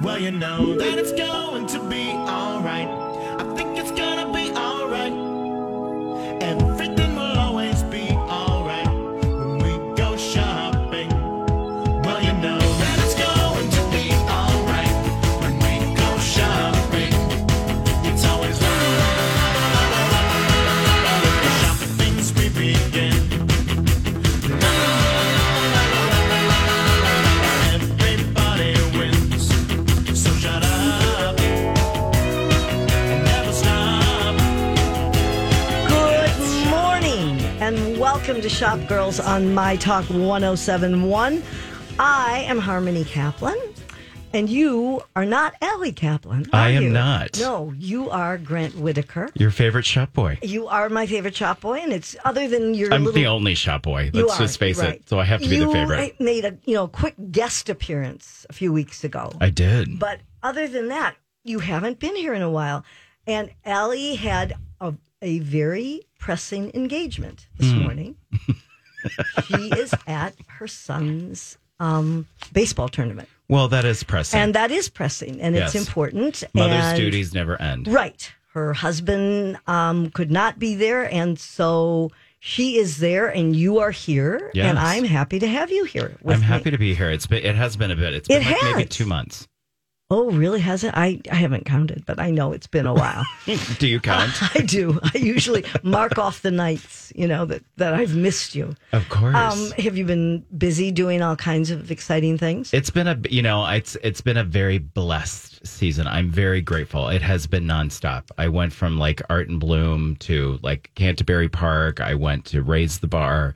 Well, you know that it's going to be alright. I think Shop Girls on My Talk 1071. I am Harmony Kaplan and you are not Allie Kaplan. I am you? not. No, you are Grant Whitaker. Your favorite shop boy. You are my favorite shop boy, and it's other than your I'm little. the only shop boy. Let's are, just face right. it. So I have to be the favorite. made a you know quick guest appearance a few weeks ago, I did. but other than that, you haven't been here in a while. And Allie had a, a very pressing engagement this Hmm. morning. she is at her son's um, baseball tournament, well, that is pressing. and that is pressing, and it's important. Mother's and- duties never end. Right. Her husband um, could not be there, and so she is there, and you are here, Yes. and I'm happy to have you here. With I'm happy me. to be here. It's been, it has been a bit. It's been like maybe two months. Oh, really? Has it? I, I haven't counted, but I know it's been a while. Do you count? I do. I usually mark off the nights, you know, that, that I've missed you. of course. Um, have you been busy doing all kinds of exciting things? it's been a you know it's it's been a very blessed season. I'm very grateful. It has been nonstop. I went from like Art in Bloom to like Canterbury Park. I went to Raise the Bar,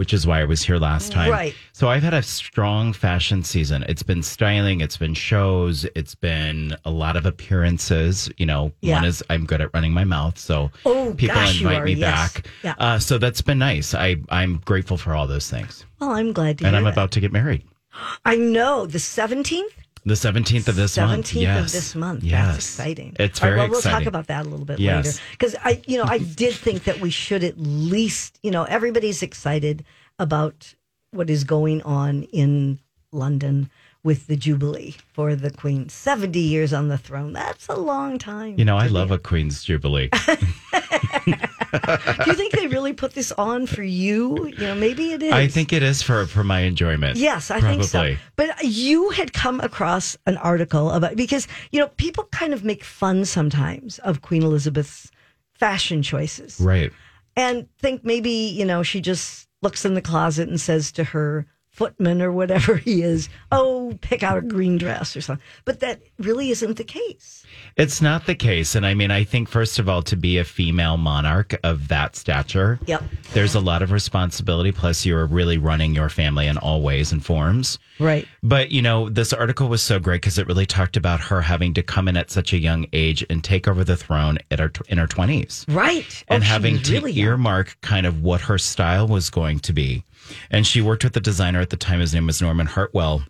which is why I was here last time. Right. So I've had a strong fashion season. It's been styling, it's been shows, it's been a lot of appearances. You know, Yeah. one is I'm good at running my mouth, so Oh, people gosh, invite are, me yes. back. Yeah. Uh, so that's been nice. I I'm grateful for all those things. well, I'm glad to And I'm that. about to get married. I know. The 17th? The 17th of this month. 17th Yes. of this month. Yes. That's exciting. It's All right, very well, we'll talk about that a little bit Yes. later. Because I, you know, I did think that we should at least, you know, everybody's excited about what is going on in London with the Jubilee for the Queen. 70 years on the throne. That's a long time. You know, I love a Queen's Jubilee. Do you think they really put this on for you? You know, maybe it is. I think it is for for my enjoyment. Yes, I Probably. think so. But you had come across an article about because you know people kind of make fun sometimes of Queen Elizabeth's fashion choices Right. and think maybe you know she just looks in the closet and says to her footman or whatever he is, "Oh, pick out a green dress or something." But that really isn't the case. It's not the case. And I mean, I think, first of all, to be a female monarch of that stature, Yep. there's a lot of responsibility. Plus, you're really running your family in all ways and forms. Right. But, you know, this article was so great because it really talked about her having to come in at such a young age and take over the throne at her, in her 20s. Right. and Oh, having to really young. earmark kind of what her style was going to be. And she worked with the designer at the time. His name was Norman Hartnell.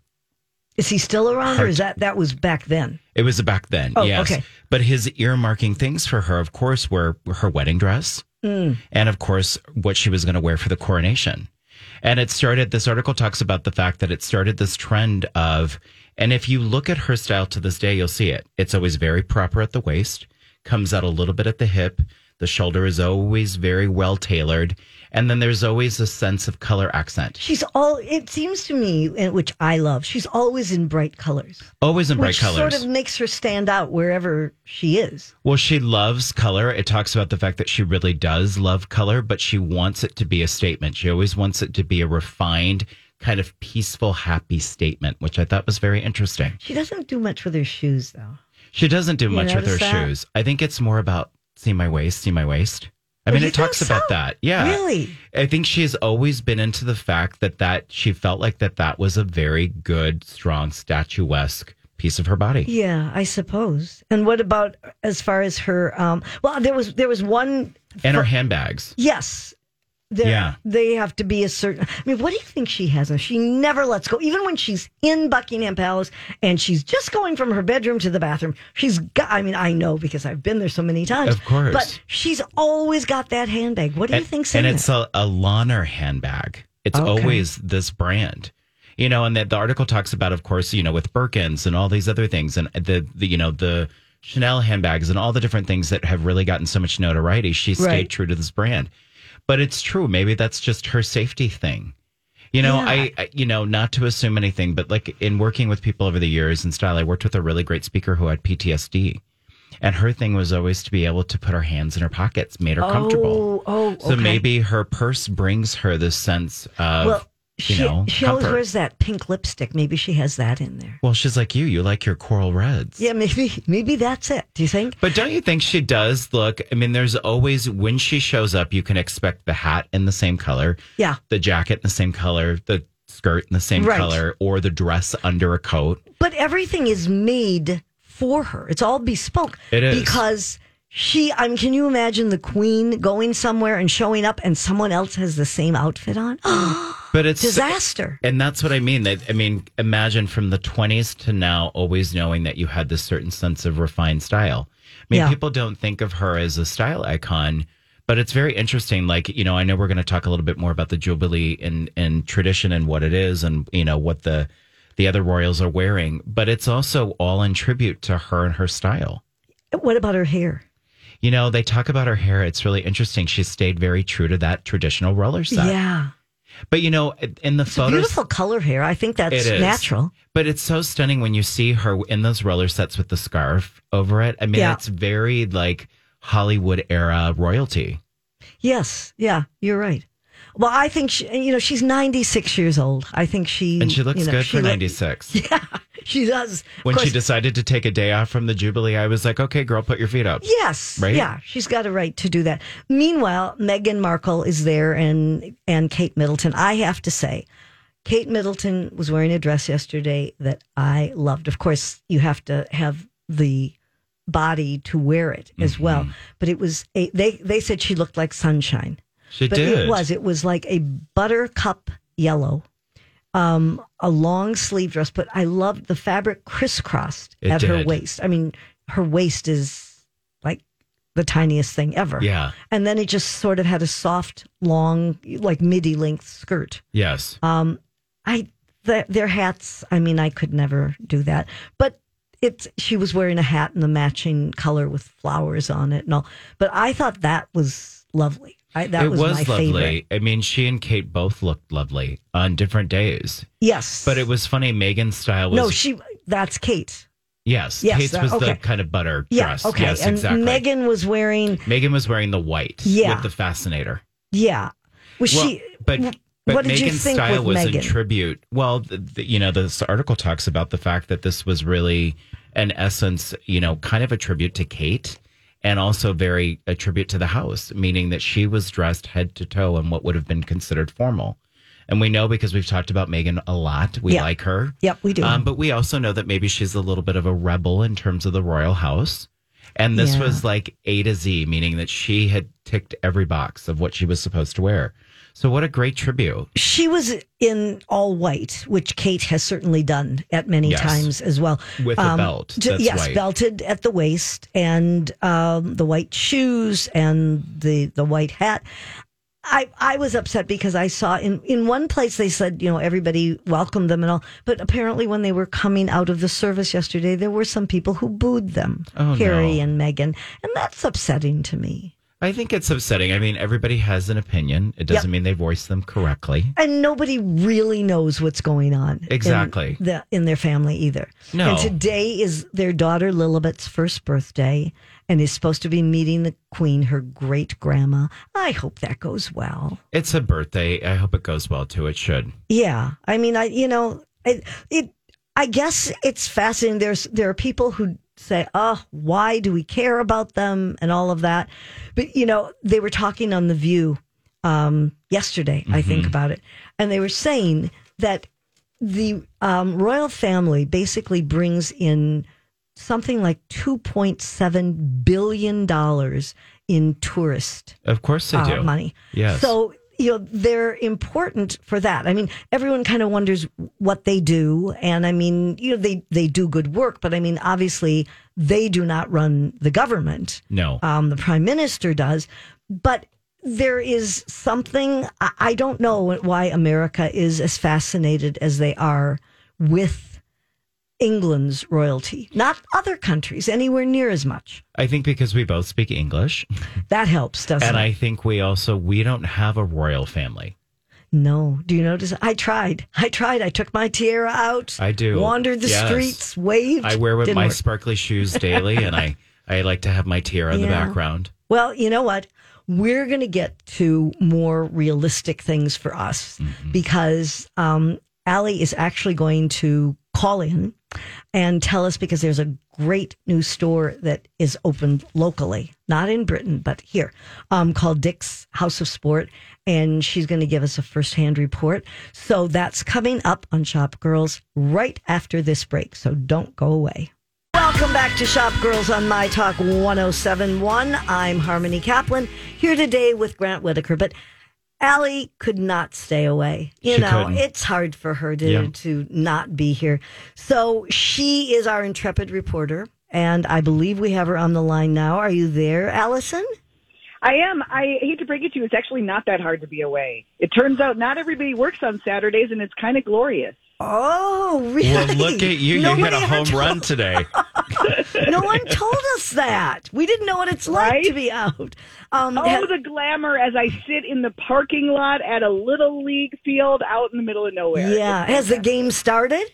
Is he still around, or is that that was back then? It was back then, Oh, yes. okay. But his earmarking things for her, of course, were her wedding dress Mm. and, of course, what she was going to wear for the coronation. And it started, this article talks about the fact that it started this trend of, and if you look at her style to this day, you'll see it. It's always very proper at the waist, comes out a little bit at the hip. The shoulder is always very well tailored. And then there's always a sense of color accent. She's all. It seems to me, eh, which I love. She's always in bright colors. Always in bright colors. sort of makes her stand out wherever she is. Well, she loves color. It talks about the fact that she really does love color, but she wants it to be a statement. She always wants it to be a refined, kind of peaceful, happy statement, which I thought was very interesting. She doesn't do much with her shoes, though. She doesn't do much with her that? shoes. I think it's more about see my waist, see my waist. I mean, you it talks think about that. Yeah. Really? I think she's always been into the fact that that she felt like that that was a very good, strong, statuesque piece of her body. Yeah, I suppose. And what about as far as her? Um, well, there was there was one. And her handbags. Yes. Yeah. They have to be a certain. I mean, what do you think she has? She never lets go. Even when she's in Buckingham Palace and she's just going from her bedroom to the bathroom, she's got. I mean, I know because I've been there so many times. Of course. But she's always got that handbag. What do you think? and it's it? a, a Launer handbag. It's Okay. always this brand. You know, and the, the article talks about, of course, you know, with Birkins and all these other things, and the, the you know the Chanel handbags and all the different things that have really gotten so much notoriety. She stayed Right. true to this brand, but it's true. Maybe that's just her safety thing. You know, Yeah. I, I, you know, not to assume anything, but like in working with people over the years in style, I worked with a really great speaker who had PTSD. And her thing was always to be able to put her hands in her pockets, made her comfortable. Oh, oh, So okay. maybe her purse brings her this sense of, Well, you she, know, she always wears that pink lipstick. Maybe she has that in there. well, she's like you. You like your coral reds. Yeah, maybe maybe that's it. Do you think? But don't you think she does look? I mean, there's always, when she shows up, you can expect the hat in the same color, Yeah. the jacket in the same color, the skirt in the same Right. color, or the dress under a coat. But everything is made for her. It's all bespoke. It is. because she. I mean, can you imagine the queen going somewhere and showing up, and someone else has the same outfit on? But it's Disaster. And that's what I mean. That I mean, imagine from the 20s to now, always knowing that you had this certain sense of refined style. I mean, Yeah. people don't think of her as a style icon, but it's very interesting. Like, you know, I know we're going to talk a little bit more about the Jubilee and and tradition and what it is, and you know what the the other royals are wearing. But it's also all in tribute to her and her style. What about her hair? You know, they talk about her hair. It's really interesting. She stayed very true to that traditional roller set. Yeah, But you know, in the it's photos, beautiful color hair. I think that's natural. But it's so stunning when you see her in those roller sets with the scarf over it. I mean, Yeah. it's very like Hollywood era royalty. Yes, yeah, you're right. Well, I think she, you know she's 96 years old. I think she And she looks you know, good she for look- 96. Yeah, she does. When she decided to take a day off from the Jubilee, I was like, okay, girl, put your feet up. Yes. Right? Yeah, she's got a right to do that. Meanwhile, Meghan Markle is there and and Kate Middleton. I have to say, Kate Middleton was wearing a dress yesterday that I loved. Of course, you have to have the body to wear it as Mm-hmm. well. But it was a, they they said she looked like sunshine. She But did. it was it was like a buttercup yellow. Um, a long sleeve dress, but I loved the fabric crisscrossed It at her waist. I mean, her waist is like the tiniest thing ever. Yeah. And then it just sort of had a soft, long, like midi length skirt. Yes. Um, I the, their hats. I mean, I could never do that. But it's she was wearing a hat in the matching color with flowers on it and all. But I thought that was lovely. I, that it was, was, lovely. favorite. I mean, she and Kate both looked lovely on different days. Yes, But it was funny. Meghan's style was. no. She that's Kate. yes. Yes, Kate's that- was the kind of butter Yeah. dress. Okay. Yes, and exactly. Meghan was wearing Meghan was wearing the white Yeah. with the fascinator. yeah. Was Well, she? but but what did you Meghan's think style was Meghan? in tribute. Well, the, the, you know, this article talks about the fact that this was really, in essence, you know, kind of a tribute to Kate, and also very a tribute to the house, meaning that she was dressed head to toe in what would have been considered formal. And we know because we've talked about Meghan a lot. We Yeah. like her. Yep, we do. Um, but we also know that maybe she's a little bit of a rebel in terms of the royal house. And this Yeah. was like A to Z, meaning that she had ticked every box of what she was supposed to wear. So what a great tribute. she was in all white, which Kate has certainly done at many Yes. times as well. With a belt j- yes, white. belted at the waist, and um, the white shoes and the the white hat. I, I was upset because I saw in, in one place they said, you know, everybody welcomed them and all. But apparently, when they were coming out of the service yesterday, there were some people who booed them, Oh, Harry no. and Meghan. And that's upsetting to me. I think it's upsetting. I mean, everybody has an opinion. It doesn't Yep. mean they voice them correctly. and nobody really knows what's going on in Exactly. the, in their family either. No. And today is their daughter Lilibet's first birthday and is supposed to be meeting the queen, her great grandma. I hope that goes well. It's a birthday. I hope it goes well too. It should. Yeah. I mean, I, you know, it, it, I guess it's fascinating. There's, there are people who say, oh, why do we care about them and all of that? But, you know, they were talking on The View um, yesterday, I think, about it. And they were saying that the um, royal family basically brings in something like $2.7 billion in tourist Of course they uh, do. money. Yes. So, you know, they're important for that. I mean, everyone kind of wonders what they do. And I mean, you know, they, they do good work, but I mean, obviously they do not run the government. No. Um, the prime minister does. But there is something I, I don't know why America is as fascinated as they are with England's royalty, not other countries anywhere near as much. I think because we both speak English, That helps, doesn't and it? And I think we also we don't have a royal family. no, do you notice? I tried. I tried. I took my tiara out. I do. Wandered the Yes. streets, waved. I wear with my work. sparkly shoes daily, and I I like to have my tiara in the background. Well, you know what? We're going to get to more realistic things for us Mm-hmm. because um, Allie is actually going to call in and tell us because there's a great new store that is opened locally, not in Britain, but here, um, called Dick's House of Sport. And she's going to give us a firsthand report. So that's coming up on Shop Girls right after this break. So don't go away. Welcome back to Shop Girls on My Talk 1071. I'm Harmony Kaplan here today with Grant Whitaker. But Allie could not stay away. You She know, couldn't. it's hard for her to, Yeah. to not be here. So she is our intrepid reporter, and I believe we have her on the line now. Are you there, Allison? I am. I hate to break it to you. It's actually not that hard to be away. It turns out not everybody works on Saturdays, and it's kind of glorious. Oh, really? Well, look at you! You hit a home run today. No one told us that. We didn't know what it's like Right? to be out. Um, Oh, ha- the glamour as I sit in the parking lot at a little league field out in the middle of nowhere. yeah. Has the game started?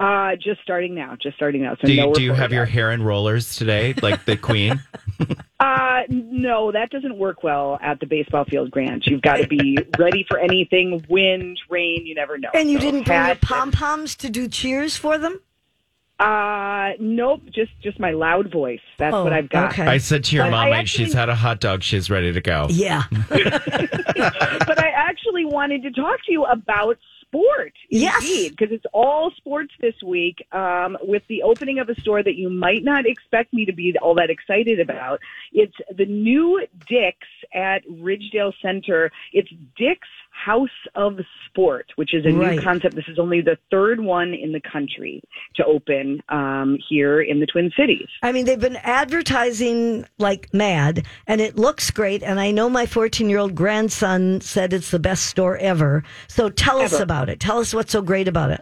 Uh, just starting now. Just starting now. So Do no you, do you report have your hair in rollers today, like the queen? Uh, no, that doesn't work well at the baseball field, Grant. You've got to be ready for anything, wind, rain, you never know. And you So didn't bring your pom poms to do cheers for them? Uh, nope, just just my loud voice. That's Oh, what I've got. okay. I said to your But I mom, actually- she's had a hot dog, she's ready to go. Yeah. but I actually wanted to talk to you about sport. Yes. Because it's all sports this week um, with the opening of a store that you might not expect me to be all that excited about. It's the new Dick's at Ridgedale Center. It's Dick's House of Sport, which is a Right. new concept. This is only the third one in the country to open um, here in the Twin Cities. I mean, they've been advertising like mad, and it looks great. And I know my 14 year old grandson said it's the best store ever. So tell us about it. Tell us what's so great about it.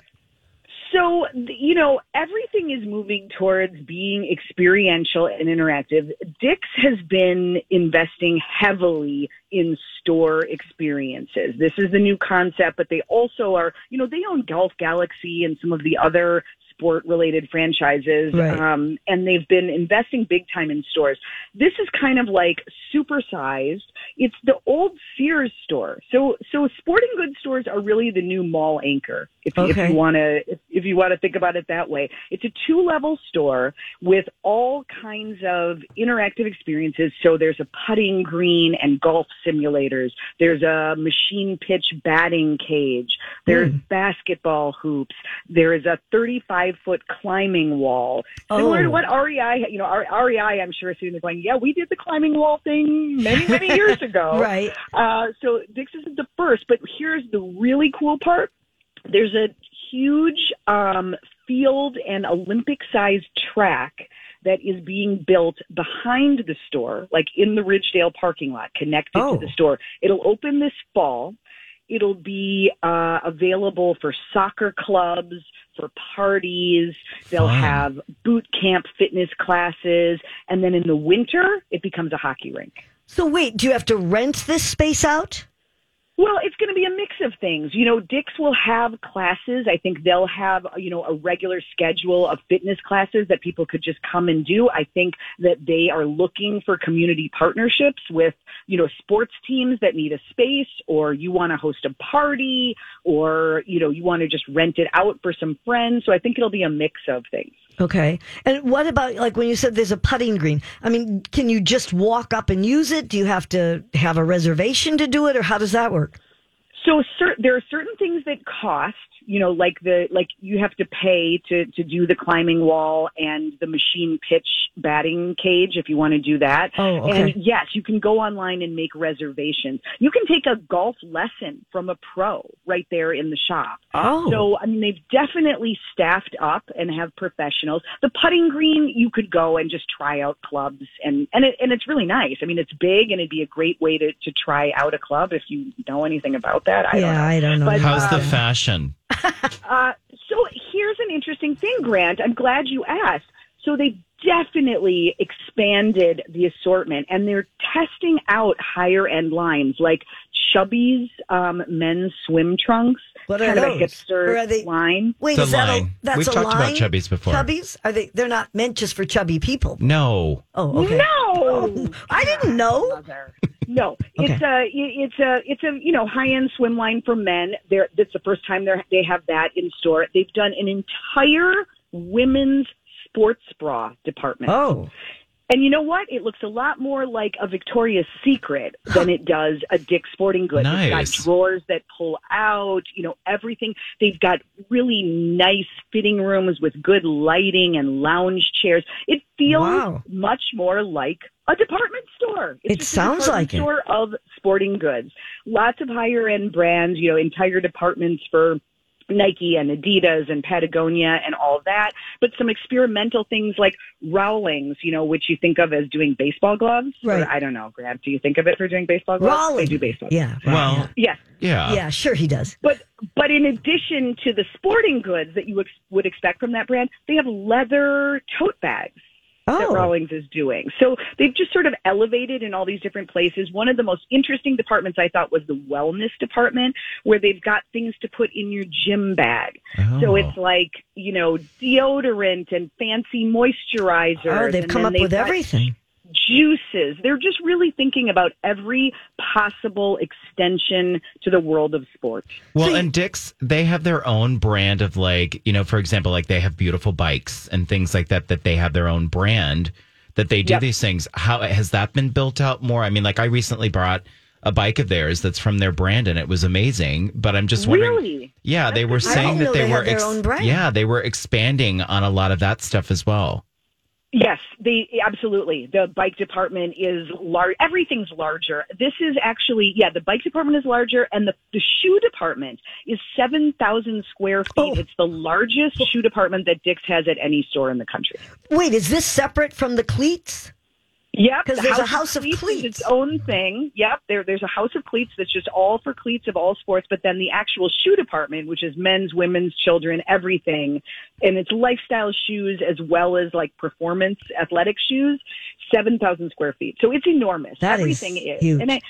So, you know, everything is moving towards being experiential and interactive. Dick's has been investing heavily in store experiences. This is the new concept, but they also are, you know, they own Golf Galaxy and some of the other sport related franchises. Right. Um, and they've been investing big time in stores. This is kind of like supersized. It's the old Sears store. So, so sporting goods stores are really the new mall anchor. If, you- if you want to, if, if you want to think about it that way, it's a two level store with all kinds of interactive experiences. So there's a putting green and golf simulators. There's a machine pitch batting cage. There's basketball hoops. There is a 35 foot climbing wall. Similar Oh. to what REI, you know, REI, I'm sure, is sitting there going, yeah, we did the climbing wall thing many, many years ago. Right. Uh, so Dick's isn't the first, but here's the really cool part. There's a huge um, field and Olympic sized track that is being built behind the store, like in the Ridgedale parking lot, connected Oh. to the store. It'll open this fall. It'll be uh, available for soccer clubs, for parties. They'll Fun. have boot camp fitness classes. And then in the winter, it becomes a hockey rink. So, wait, do you have to rent this space out? Well, it's going to be a mix of things. You know, Dick's will have classes. I think they'll have, you know, a regular schedule of fitness classes that people could just come and do. I think that they are looking for community partnerships with, you know, sports teams that need a space or you want to host a party or, you know, you want to just rent it out for some friends. So I think it'll be a mix of things. Okay. And what about, like, when you said there's a putting green? I mean, can you just walk up and use it? Do you have to have a reservation to do it, or how does that work? So there are certain things that cost. You know, like the like you have to pay to to do the climbing wall and the machine pitch batting cage if you want to do that. Oh, okay. And yes, you can go online and make reservations. You can take a golf lesson from a pro right there in the shop. Oh. So, I mean, they've definitely staffed up and have professionals. The putting green, you could go and just try out clubs and, and it, and it's really nice. I mean, it's big and it'd be a great way to, to try out a club if you know anything about that. I don't yeah, know. I don't know. But, How's the um, fashion? Uh, so here's an interesting thing, Grant. I'm glad you asked. So they definitely expanded the assortment and they're testing out higher end lines like Chubbies um, men's swim trunks. What are kind of a hipster are they- line. Wait, The is that a, line. that's We've a talked about line? Chubbies before. Chubbies? Are they? They're not meant just for chubby people. No. Oh, okay. No, I didn't know. No, Okay. it's a it's a it's a you know high end swim line for men. They're it's the first time they they have that in store. They've done an entire women's sports bra department. Oh, And you know what? It looks a lot more like a Victoria's Secret than it does a Dick's Sporting Goods. Nice. It's got drawers that pull out, you know, everything. They've got really nice fitting rooms with good lighting and lounge chairs. It feels Wow. much more like a department store. It's It a sounds department like it. store of sporting goods. Lots of higher end brands, you know, entire departments for Nike and Adidas and Patagonia and all that, but some experimental things like Rawlings, you know, which you think of as doing baseball gloves. Or Right. I don't know, Grant. Do you think of it for doing baseball gloves? Raleigh. They do baseball. Yeah. right, Well, Yes. yeah. yeah. yeah, sure he does. But but in addition to the sporting goods that you ex- would expect from that brand, they have leather tote bags that Oh, Rawlings is doing. So they've just sort of elevated in all these different places. One of the most interesting departments I thought was the wellness department, where they've got things to put in your gym bag. So Oh. it's like, you know, deodorant and fancy moisturizers. oh, they've come up they've with got everything. Juices. They're just really thinking about every possible extension to the world of sports. Well, So- and Dick's, they have their own brand of like, you know, for example, like they have beautiful bikes and things like that, that they have their own brand that they do Yep. these things. How has that been built out more? I mean, like I recently brought a bike of theirs that's from their brand and it was amazing, but I'm just wondering. Really? Yeah, they were I saying that they, they were had their own brand. yeah, they were expanding on a lot of that stuff as well. Yes, they absolutely. The bike department is large. Everything's larger. This is actually, yeah, the bike department is larger, and the the shoe department is seven thousand square feet. Oh. It's the largest oh. shoe department that Dick's has at any store in the country. Wait, is this separate from the cleats? Yep, 'Cause the there's a house of is cleats. its own thing. Yep, there, there's a house of cleats that's just all for cleats of all sports. But then the actual shoe department, which is men's, women's, children, everything, and it's lifestyle shoes as well as like performance athletic shoes, seven thousand square feet. So it's enormous. That is everything is, huge. and I.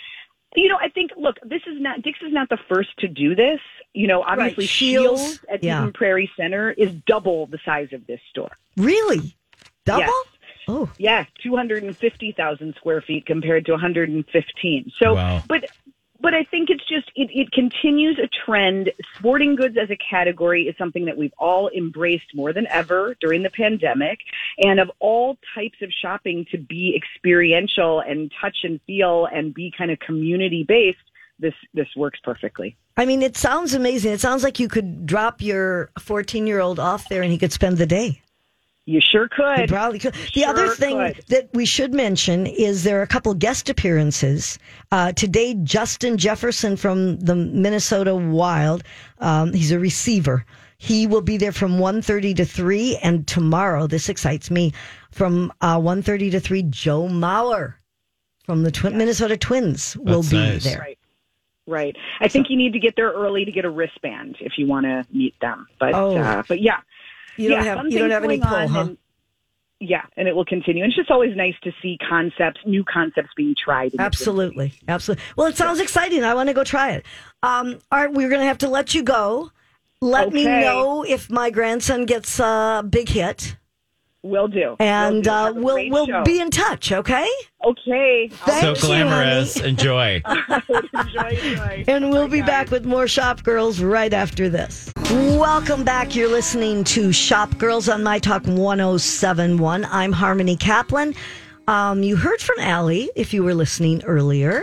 You know, I think. Look, this is not Dick's is not the first to do this. You know, obviously Scheels, Scheels at yeah. Eden Prairie Center is double the size of this store. Really? Double? Yes. Oh, Yeah, 250,000 square feet compared to 115. So, Wow. but but I think it's just it, it continues a trend. Sporting goods as a category is something that we've all embraced more than ever during the pandemic, and of all types of shopping to be experiential and touch and feel and be kind of community based. This this works perfectly. I mean, it sounds amazing. It sounds like you could drop your 14 year old off there and he could spend the day. You sure He could. probably could. The Sure other thing could. that we should mention is there are a couple guest appearances. Uh, today, Justin Jefferson from the Minnesota Wild, um, he's a receiver. He will be there from 1.30 to 3. And tomorrow, this excites me, from uh, 1.30 to 3, Joe Mauer from the Twin Minnesota Twins will That's be nice. there. Right. Right. I think you need to get there early to get a wristband if you want to meet them. But Oh. uh, but yeah. You don't yeah, have you don't have any going pull, on huh? and- yeah, and it will continue. And it's just always nice to see concepts, new concepts being tried. Absolutely, absolutely. Well, it sounds exciting. I want to go try it. Um, all right, we're going to have to let you go. Let me know if my grandson gets a big hit, Will do. and Will do. uh, we'll we'll show. be in touch. Okay, okay. Thank so you, glamorous. honey. Enjoy. enjoy, enjoy. and we'll Bye, be guys. back with more Shop Girls right after this. Welcome back. You're listening to Shop Girls on My Talk 1071. I'm Harmony Kaplan. Um, you heard from Allie if you were listening earlier.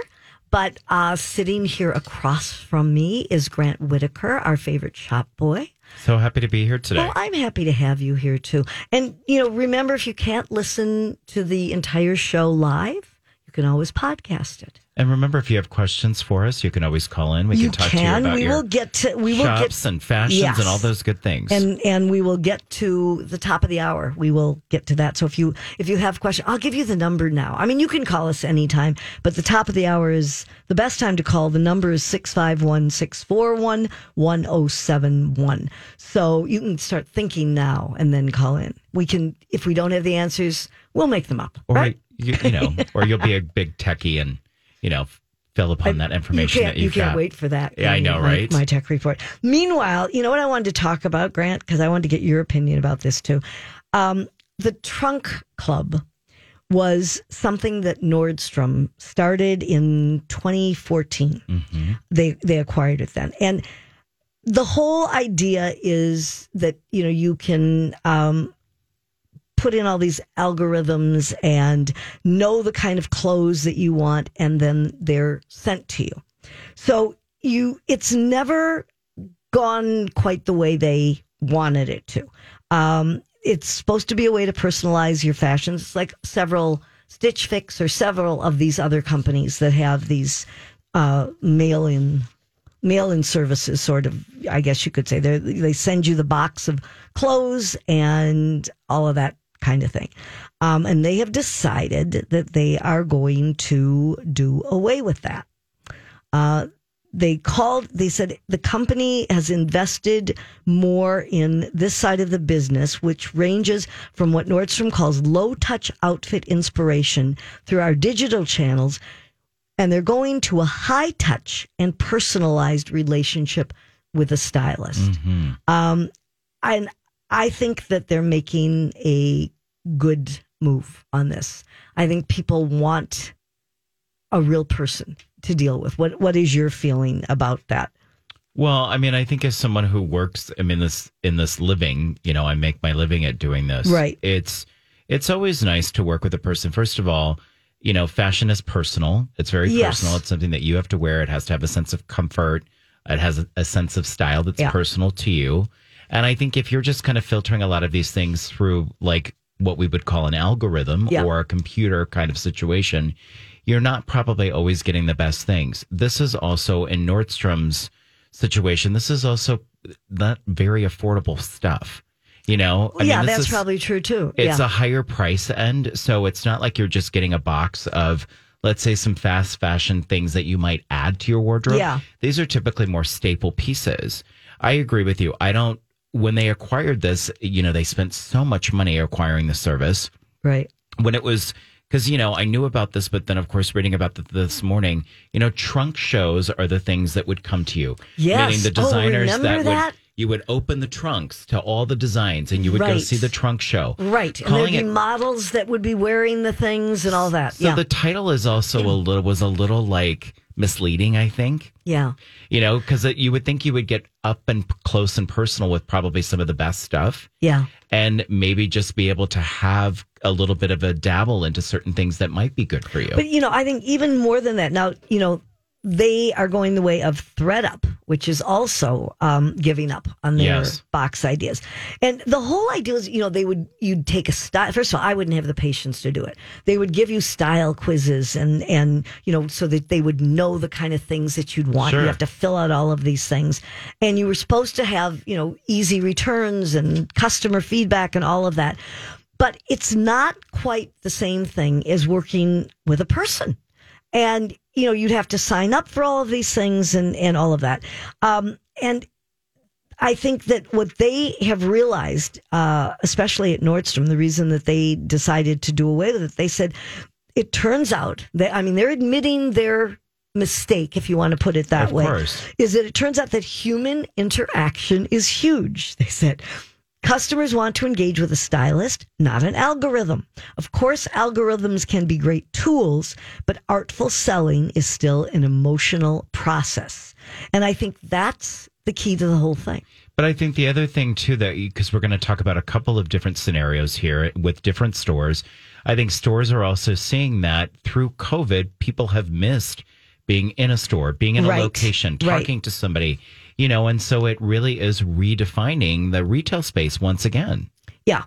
But uh, sitting here across from me is Grant Whitaker, our favorite shop boy. So happy to be here today. Well, I'm happy to have you here too. And, you know, remember if you can't listen to the entire show live, you can always podcast it. And remember, if you have questions for us, you can always call in. We you can talk can. to you about we your will get to we will shops get and fashions Yes. and all those good things. and and we will get to the top of the hour. We will get to that. So if you if you have questions, I'll give you the number now. I mean, you can call us anytime, but the top of the hour is the best time to call. The number is 651-641-1071. So you can start thinking now and then call in. We can if we don't have the answers, we'll make them up. or right? you, you know, or you'll be a big techie and you know fill upon that information you that you've you can't got. wait for that. Yeah, I know, my- right? My tech report. Meanwhile, you know what I wanted to talk about, Grant, because I wanted to get your opinion about this too. Um, the Trunk Club was something that Nordstrom started in 2014. Mm-hmm. They they acquired it then, and the whole idea is that you know you can um, put in all these algorithms and know the kind of clothes that you want and then they're sent to you. So you it's never gone quite the way they wanted it to. Um, it's supposed to be a way to personalize your fashions. It's like several stitch fix or several of these other companies that have these uh, mail-in mail-in services sort of i guess you could say. They they send you the box of clothes and all of that kind of thing um, and they have decided that they are going to do away with that uh, they called they said the company has invested more in this side of the business which ranges from what nordstrom calls low touch outfit inspiration through our digital channels and they're going to a high touch and personalized relationship with a stylist. Mm-hmm. Um, and I think that they're making a good move on this. I think people want a real person to deal with. What What is your feeling about that? Well, I mean, I think as someone who works, I mean, this in this living, you know, I make my living at doing this. Right. It's it's always nice to work with a person. First of all, you know, fashion is personal. It's very Yes. personal. It's something that you have to wear. It has to have a sense of comfort. It has a, a sense of style that's Yeah. personal to you. And I think if you're just kind of filtering a lot of these things through like what we would call an algorithm Yeah. or a computer kind of situation, you're not probably always getting the best things. This is also in Nordstrom's situation. This is also not very affordable stuff. You know, I mean, yeah, that's is- probably true too. it's yeah. a higher price end, so it's not like you're just getting a box of let's say some fast fashion things that you might add to your wardrobe. Yeah. These are typically more staple pieces. I agree with you. I don't when they acquired this, you know, they spent so much money acquiring the service right. when it was because you know I knew about this, but then of course reading about th- this morning, you know, trunk shows are the things that would come to you. Yes. meaning the Oh, designers remember that, that? would you would open the trunks to all the designs, and you would go see the trunk show. Right. And there'd be it. models that would be wearing the things and all that. So yeah. the title is also a little was a little like misleading, I think. yeah. You know, because you would think you would get up and p- close and personal with probably some of the best stuff, Yeah. and maybe just be able to have a little bit of a dabble into certain things that might be good for you. But you know, I think even more than that. Now, you know, they are going the way of ThredUp, which is also um, giving up on their Yes. box ideas. And the whole idea is, you know, they would you'd take a style. First of all, I wouldn't have the patience to do it. They would give you style quizzes and and you know so that they would know the kind of things that you'd want. Sure. You have to fill out all of these things, and you were supposed to have you know easy returns and customer feedback and all of that. But it's not quite the same thing as working with a person and you know you'd have to sign up for all of these things and and all of that um and i think that what they have realized uh especially at nordstrom the reason that they decided to do away with it they said it turns out that i mean they're admitting their mistake if you want to put it that Of way course. is that it turns out that human interaction is huge they said Customers want to engage with a stylist, not an algorithm. Of course, algorithms can be great tools, but artful selling is still an emotional process. And I think that's the key to the whole thing. But I think the other thing too that because we're going to talk about a couple of different scenarios here with different stores. I think stores are also seeing that through COVID, people have missed being in a store, being in a Right. location, Right. talking to somebody, you know, and so it really is redefining the retail space once again. Yeah,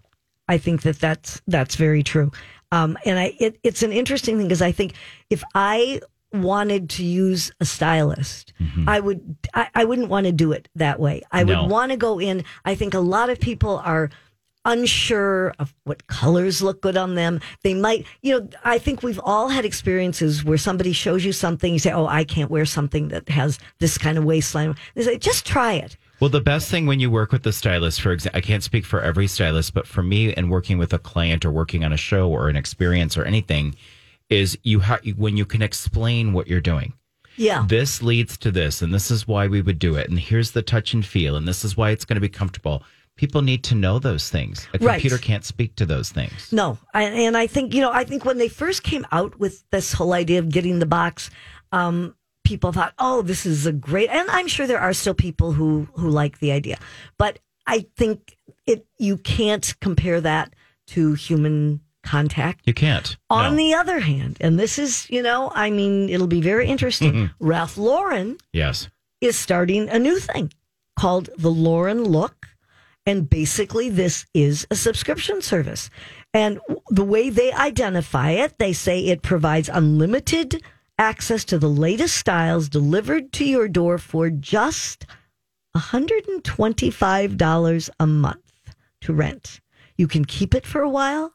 I think that that's that's very true. Um, and I it, it's an interesting thing because I think if I wanted to use a stylist, I would I, I wouldn't want to do it that way. I No. would want to go in. I think a lot of people are unsure of what colors look good on them. They might, you know, I think we've all had experiences where somebody shows you something, you say, "Oh, I can't wear something that has this kind of waistline." They say, "Just try it." Well, the best thing when you work with the stylist, for example, I can't speak for every stylist, but for me and working with a client or working on a show or an experience or anything, is you have when you can explain what you're doing. Yeah. This leads to this, and this is why we would do it, and here's the touch and feel, and this is why it's going to be comfortable. People need to know those things. A Right. computer can't speak to those things. No, I, and I think you know, I think when they first came out with this whole idea of getting the box, um, people thought, "Oh, this is a great," and I'm sure there are still people who who like the idea, but I think it you can't compare that to human contact. You can't. On No. the other hand, and this is, you know, I mean, it'll be very interesting. Ralph Lauren yes. is starting a new thing called the Lauren Look. And basically, this is a subscription service. And the way they identify it, they say it provides unlimited access to the latest styles delivered to your door for just $125 a month to rent. You can keep it for a while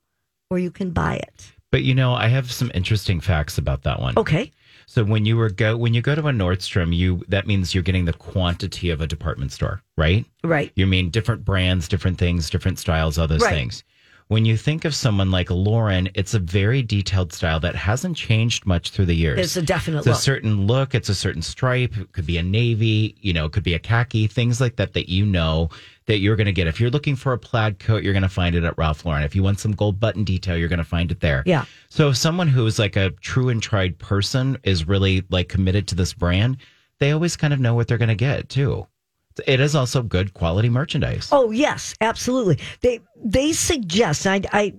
or you can buy it. But you know, I have some interesting facts about that one. Okay. So when you were go when you go to a Nordstrom, you that means you're getting the quantity of a department store, right? Right. You mean different brands, different things, different styles, all those Right. things. When you think of someone like Lauren, it's a very detailed style that hasn't changed much through the years. It's a definite It's a look. certain look. It's a certain stripe. It could be a navy. You know, it could be a khaki. Things like that that you know that you're going to get. If you're looking for a plaid coat, you're going to find it at Ralph Lauren. If you want some gold button detail, you're going to find it there. Yeah. So if someone who is like a true and tried person is really like committed to this brand, they always kind of know what they're going to get too. It is also good quality merchandise. Oh yes, absolutely. They they suggest. I, I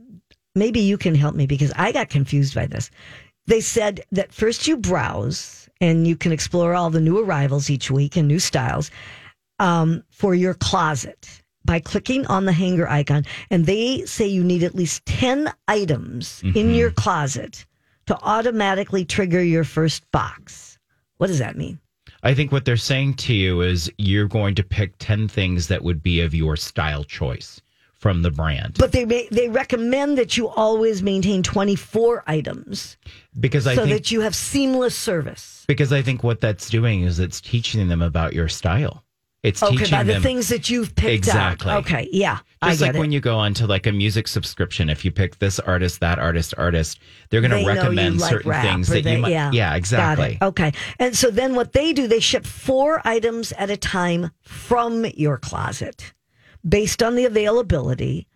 maybe you can help me because I got confused by this. They said that first you browse and you can explore all the new arrivals each week and new styles um, for your closet by clicking on the hanger icon. And they say you need at least ten items in your closet to automatically trigger your first box. What does that mean? I think what they're saying to you is you're going to pick 10 things that would be of your style choice from the brand. But they they recommend that you always maintain 24 items because I so think that you have seamless service. because I think what that's doing is it's teaching them about your style. It's Okay, teaching by the them things that you've picked Exactly. out. Okay, yeah, just like it. when you go onto like a music subscription, if you pick this artist, that artist, artist, they're going to recommend like certain things that they- you might. yeah. Yeah, exactly. Okay. And so then what they do, they ship four items at a time from your closet based on the availability.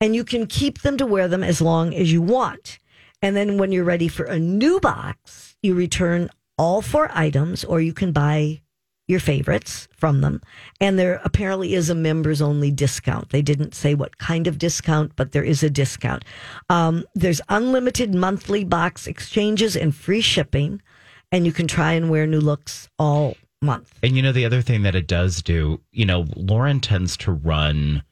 And you can keep them to wear them as long as you want. And then when you're ready for a new box, you return all four items or you can buy your favorites from them. And there apparently is a members only discount. They didn't say what kind of discount, but there is a discount. Um, there's unlimited monthly box exchanges and free shipping. And you can try and wear new looks all month. And you know the other thing that it does do, you know, Lauren tends to run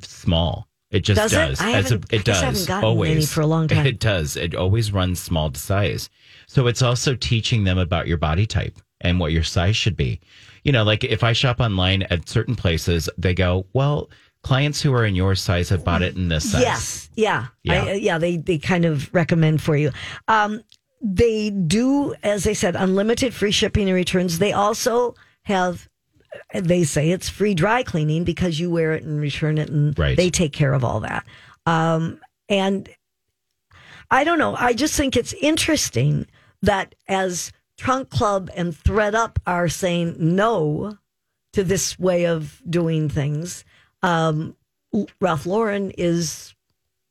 small. It just Does it? does. I As a- it does I haven't gotten always any for a long time. It does. It always runs small to size. So it's also teaching them about your body type and what your size should be. You know, like if I shop online at certain places, they go, "Well, clients who are in your size have bought it in this size." Yes, yeah, Yeah. I, yeah. They they kind of recommend for you. Um, they do, as I said, unlimited free shipping and returns. They also have. They say it's free dry cleaning because you wear it and return it, and Right. they take care of all that. Um, and I don't know. I just think it's interesting that as Trunk Club and ThredUp are saying no to this way of doing things, um, Ralph Lauren is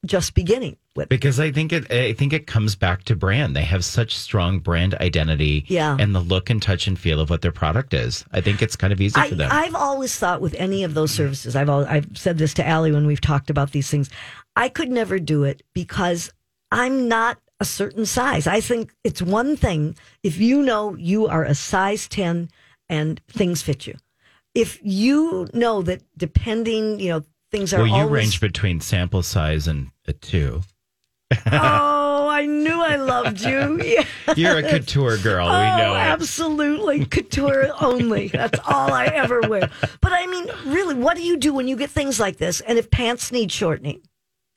just beginning with. Because I think it, I think it comes back to brand. They have such strong brand identity, Yeah. and the look and touch and feel of what their product is. I think it's kind of easy I, for them. I've always thought with any of those services, I've al- I've said this to Allie when we've talked about these things. I could never do it because I'm not a certain size. I think it's one thing if you know you are a size 10 and things fit you. If you know that depending, you know, things are Well, you always range between sample size and a two. Oh, I knew I loved you. Yeah. You're a couture girl. Oh, we know it. absolutely. Couture only. That's all I ever wear. But I mean, really, what do you do when you get things like this? And if pants need shortening,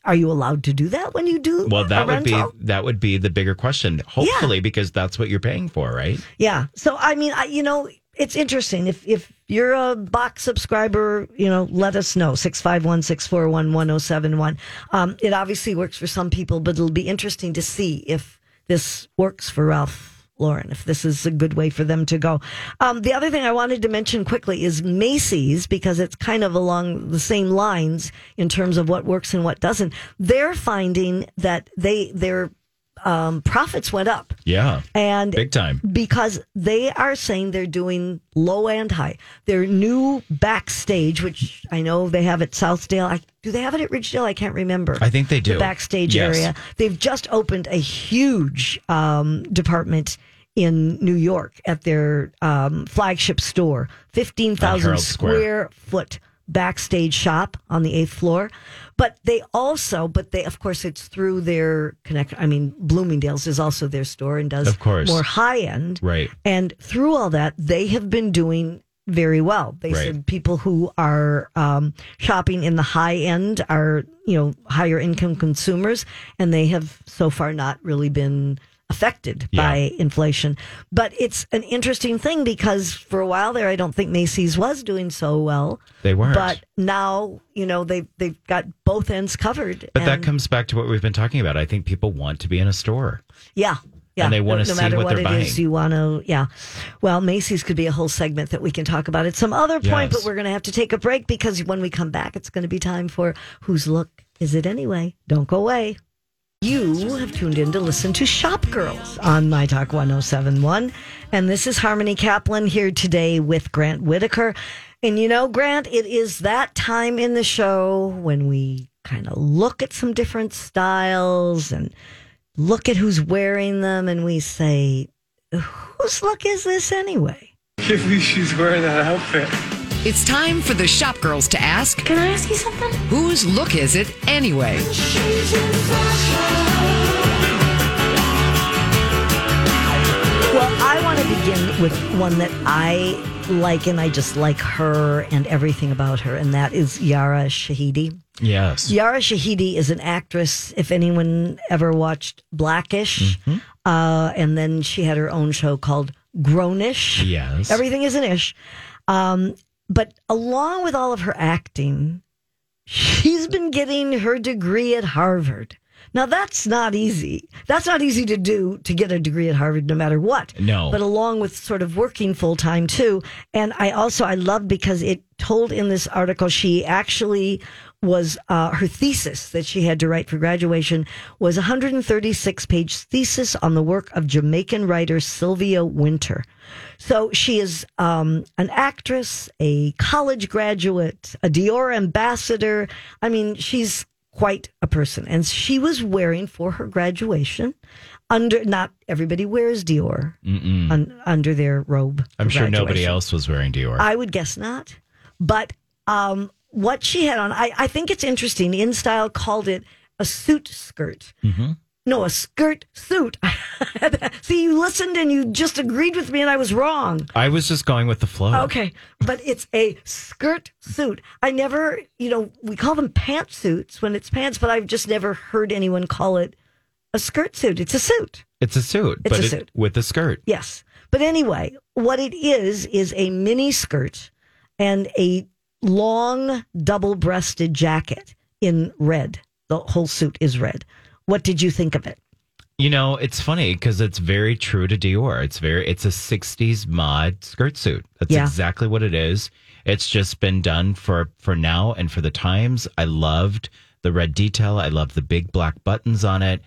are you allowed to do that when you do? Well, that would be that would be the bigger question. Hopefully, because that's what you're paying for, right? Yeah. So I mean, I, you know, it's interesting. If if you're a box subscriber, you know, let us know. 651-641-1071. Um, it obviously works for some people, but it'll be interesting to see if this works for Ralph Lauren, if this is a good way for them to go. Um, the other thing I wanted to mention quickly is Macy's, because it's kind of along the same lines in terms of what works and what doesn't. They're finding that they their um, profits went up. Yeah, And big time. because they are saying they're doing low and high. Their new backstage, which I know they have at Southdale. I, do they have it at Ridgedale? I can't remember. I think they do. The backstage Yes. area. They've just opened a huge um, department in New York at their um, flagship store, fifteen On thousand Herald Square. square foot backstage shop on the eighth floor. But they also, but they, of course, it's through their connect. I mean, Bloomingdale's is also their store and does Of course. more high end. Right. And through all that, they have been doing very well. They Right. said people who are um, shopping in the high end are, you know, higher income consumers, and they have so far not really been affected Yeah. by inflation. But it's an interesting thing because for a while there, I don't think Macy's was doing so well. They weren't. But now, you know, they they've got both ends covered. But that comes back to what we've been talking about. I think people want to be in a store. Yeah. Yeah. And they wanna no, see matter what what they're it is buying. you want to, yeah. Well, Macy's could be a whole segment that we can talk about at some other point, Yes. but we're going to have to take a break because when we come back, it's going to be time for Whose Look Is It Anyway? Don't go away. You have tuned in to listen to Shop Girls on My Talk 1071. And this is Harmony Kaplan here today with Grant Whitaker. And you know, Grant, it is that time in the show when we kind of look at some different styles and look at who's wearing them and we say, whose look is this anyway? can't believe she's wearing that outfit. It's time for the shop girls to ask, Can I ask you something? whose look is it anyway? Well, I want to begin with one that I like and I just like her and everything about her, and that is Yara Shahidi. Yes. Yara Shahidi is an actress. If anyone ever watched Blackish, uh, and then she had her own show called Grownish. Yes. Everything is an ish. Um, but along with all of her acting, she's been getting her degree at Harvard. Now that's not easy. That's not easy to do to get a degree at Harvard, no matter what. No. But along with sort of working full time too. And I also I love because it told in this article she actually was uh, her thesis that she had to write for graduation was a 136 page thesis on the work of Jamaican writer Sylvia Wynter. So she is um, an actress, a college graduate, a Dior ambassador. I mean, she's quite a person. And she was wearing for her graduation under, not everybody wears Dior un, under their robe. I'm sure nobody else was wearing Dior. I would guess not. But um, what she had on, I, I think it's interesting. InStyle called it a suit skirt. Mm-hmm. No, a skirt suit. See, you listened and you just agreed with me, and I was wrong. I was just going with the flow. Okay, but it's a skirt suit. I never, you know, we call them pantsuits when it's pants, but I've just never heard anyone call it a skirt suit. It's a suit. It's a suit, It's but a it- suit. with a skirt. Yes. But anyway, what it is is a mini skirt and a long double breasted jacket in red. The whole suit is red. What did you think of it? You know, it's funny because it's very true to Dior. It's very, it's a '60s mod skirt suit. That's Yeah. exactly what it is. It's just been done for for now and for the times. I loved the red detail. I love the big black buttons on it.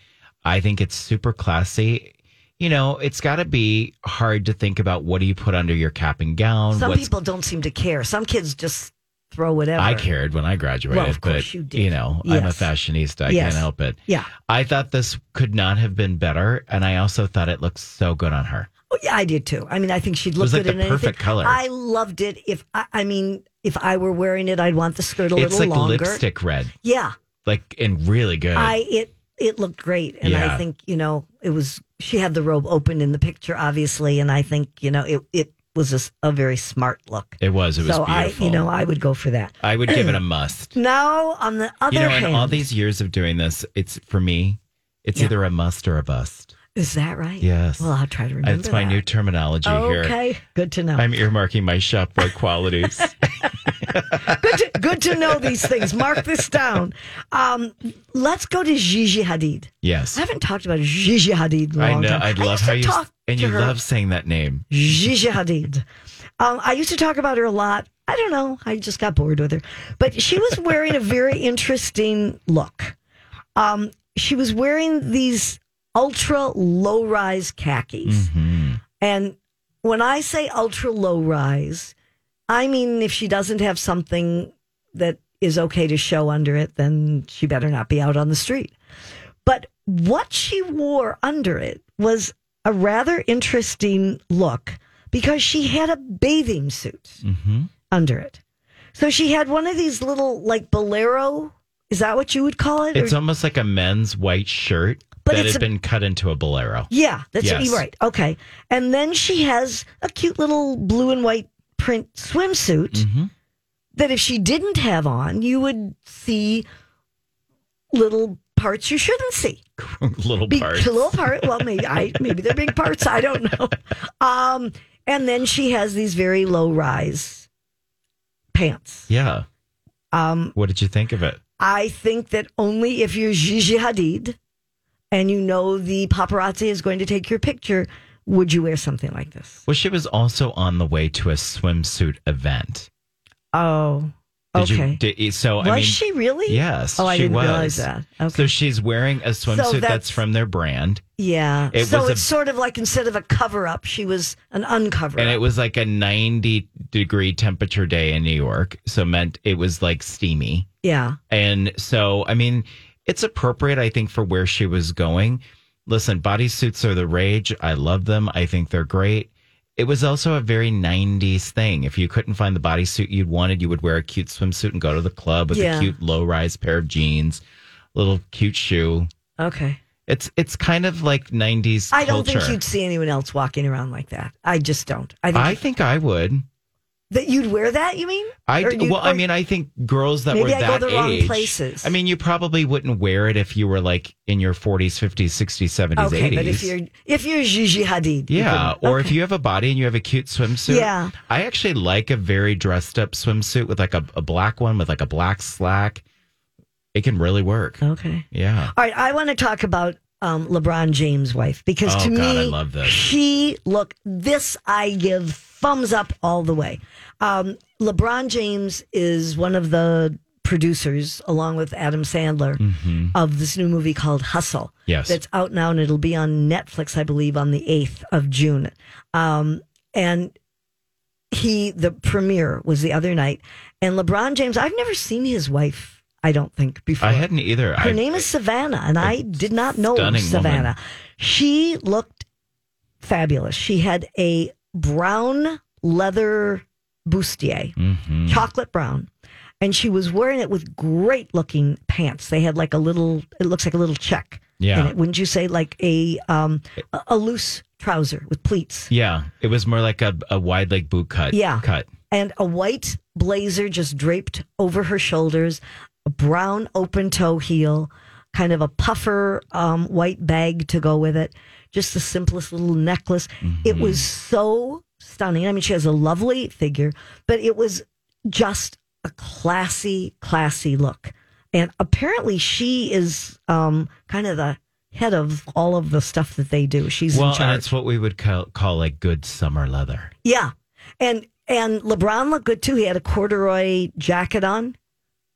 I think it's super classy. You know, it's got to be hard to think about what do you put under your cap and gown. Some people don't seem to care. Some kids just throw whatever. I cared when I graduated, Well, of course but you did. know, I'm a fashionista. I Yes. can't help it. Yeah. I thought this could not have been better, and I also thought it looked so good on her. Oh, yeah, I did too. I mean, I think she'd look was like good in anything. perfect color. I loved it. If I, I mean, if I were wearing it, I'd want the skirt a it's little like longer. lipstick red, Yeah, like and really good. I it it looked great, and I think you know it was. She had the robe open in the picture, obviously, and I think you know it it was a, a very smart look. it was. It was so beautiful. I, you know, I would go for that. I would give it a must. Now, on the other You know, in hand, all these years of doing this, it's for me, it's Yeah. either a must or a bust. Is that right? Yes. Well, I'll try to remember. That's my that. new terminology here. Okay, good to know. I'm earmarking my shop boy qualities. good, to, good to know these things. Mark this down. Um, let's go to Gigi Hadid. yes. I haven't talked about Gigi Hadid in a I long know. time. I love used how to you talk and you her. love saying that name. Gigi Hadid. Um, I used to talk about her a lot. I don't know. I just got bored with her. But she was wearing a very interesting look. Um, she was wearing these ultra low rise khakis. Mm-hmm. And when I say ultra low rise, I mean if she doesn't have something that is okay to show under it, then she better not be out on the street. But what she wore under it was a rather interesting look because she had a bathing suit Mm-hmm. under it. So she had one of these little like bolero. Is that what you would call it? It's Or- almost like a men's white shirt But that it's had a- been cut into a bolero. yeah, that's Yes. right. Okay. And then she has a cute little blue and white print swimsuit Mm-hmm. that if she didn't have on, you would see little parts you shouldn't see. Little Be- parts. little part. Well, maybe I maybe they're big parts. I don't know. Um, and then she has these very low rise pants. Yeah. Um, What did you think of it? I think that only if you're Gigi Hadid and you know the paparazzi is going to take your picture, would you wear something like this? Well, she was also on the way to a swimsuit event. Oh, Did okay. You, did, so was I mean, she really? Yes. Oh, I she didn't was. realize that. Okay. So she's wearing a swimsuit that's, that's- from their brand, yeah. it so was a- it's sort of like instead of a cover up, she was an uncover and it was like a 90 degree temperature day in New York. So meant it was like steamy. yeah. And so, I mean, it's appropriate, I think, for where she was going. Listen, bodysuits are the rage. I love them. I think they're great. It was also a very 90s thing. If you couldn't find the bodysuit you'd wanted, you would wear a cute swimsuit and go to the club with Yeah. a cute low rise pair of jeans, little cute shoe. Okay. It's it's kind of like 90s I don't culture. think you'd see anyone else walking around like that. I just don't. I think I think I would. That you'd wear that. You mean? I Or well, I mean, I think girls that were I go that the wrong age. places. I mean, you probably wouldn't wear it if you were like in your 40s, 50s, 60s, 70s, okay, 80s. but if you're if you're Gigi Hadid, yeah, or if you have a body and you have a cute swimsuit. Yeah. I actually like a very dressed up swimsuit with like a, a black one with like a black slack. It can really work. okay. Yeah. All right, I want to talk about um, LeBron James' wife because Oh, to God, me, I love this. she look this I give thumbs up all the way. Um, LeBron James is one of the producers, along with Adam Sandler, of this new movie called Hustle. Mm-hmm. Yes. that's out now and it'll be on Netflix, I believe, on the eighth of June. Um, and he the premiere was the other night, and LeBron James. I've never seen his wife. I don't think before. I hadn't either. Her I, name is Savannah, and I did not know Savannah. woman. She looked fabulous. She had a brown leather bustier, Mhm. chocolate brown, and she was wearing it with great looking pants. They had like a little, it looks like a little check. Yeah. in it. Wouldn't you say like a um a, a loose trouser with pleats? Yeah. It was more like a, a wide leg boot cut. Yeah. Cut. and a white blazer just draped over her shoulders, a brown open toe heel, kind of a puffer um, white bag to go with it, just the simplest little necklace. It was so stunning. I mean, she has a lovely figure, but it was just a classy, classy look. And apparently, she is um, kind of the head of all of the stuff that they do. She's Well, in charge. it's what we would call, call like good summer leather. Yeah. And and LeBron looked good too. He had a corduroy jacket on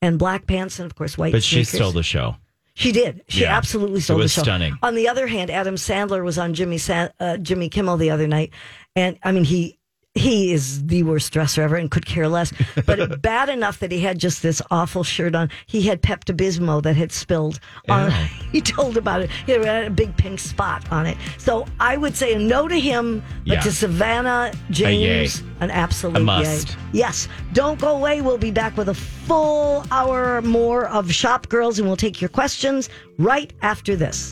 and black pants and of course white But she stole the show. She did. She Yeah. absolutely stole It was the show. stunning. On the other hand, Adam Sandler was on Jimmy uh, Jimmy Kimmel the other night and I mean he he is the worst dresser ever and could care less. But bad enough that he had just this awful shirt on. He had Pepto Bismol that had spilled on. Ew. He told about it. He had a big pink spot on it. So I would say a no to him, but Yeah. to Savannah James, an absolute A must. yay. Yes. Don't go away. We'll be back with a full hour more of Shop Girls and we'll take your questions right after this.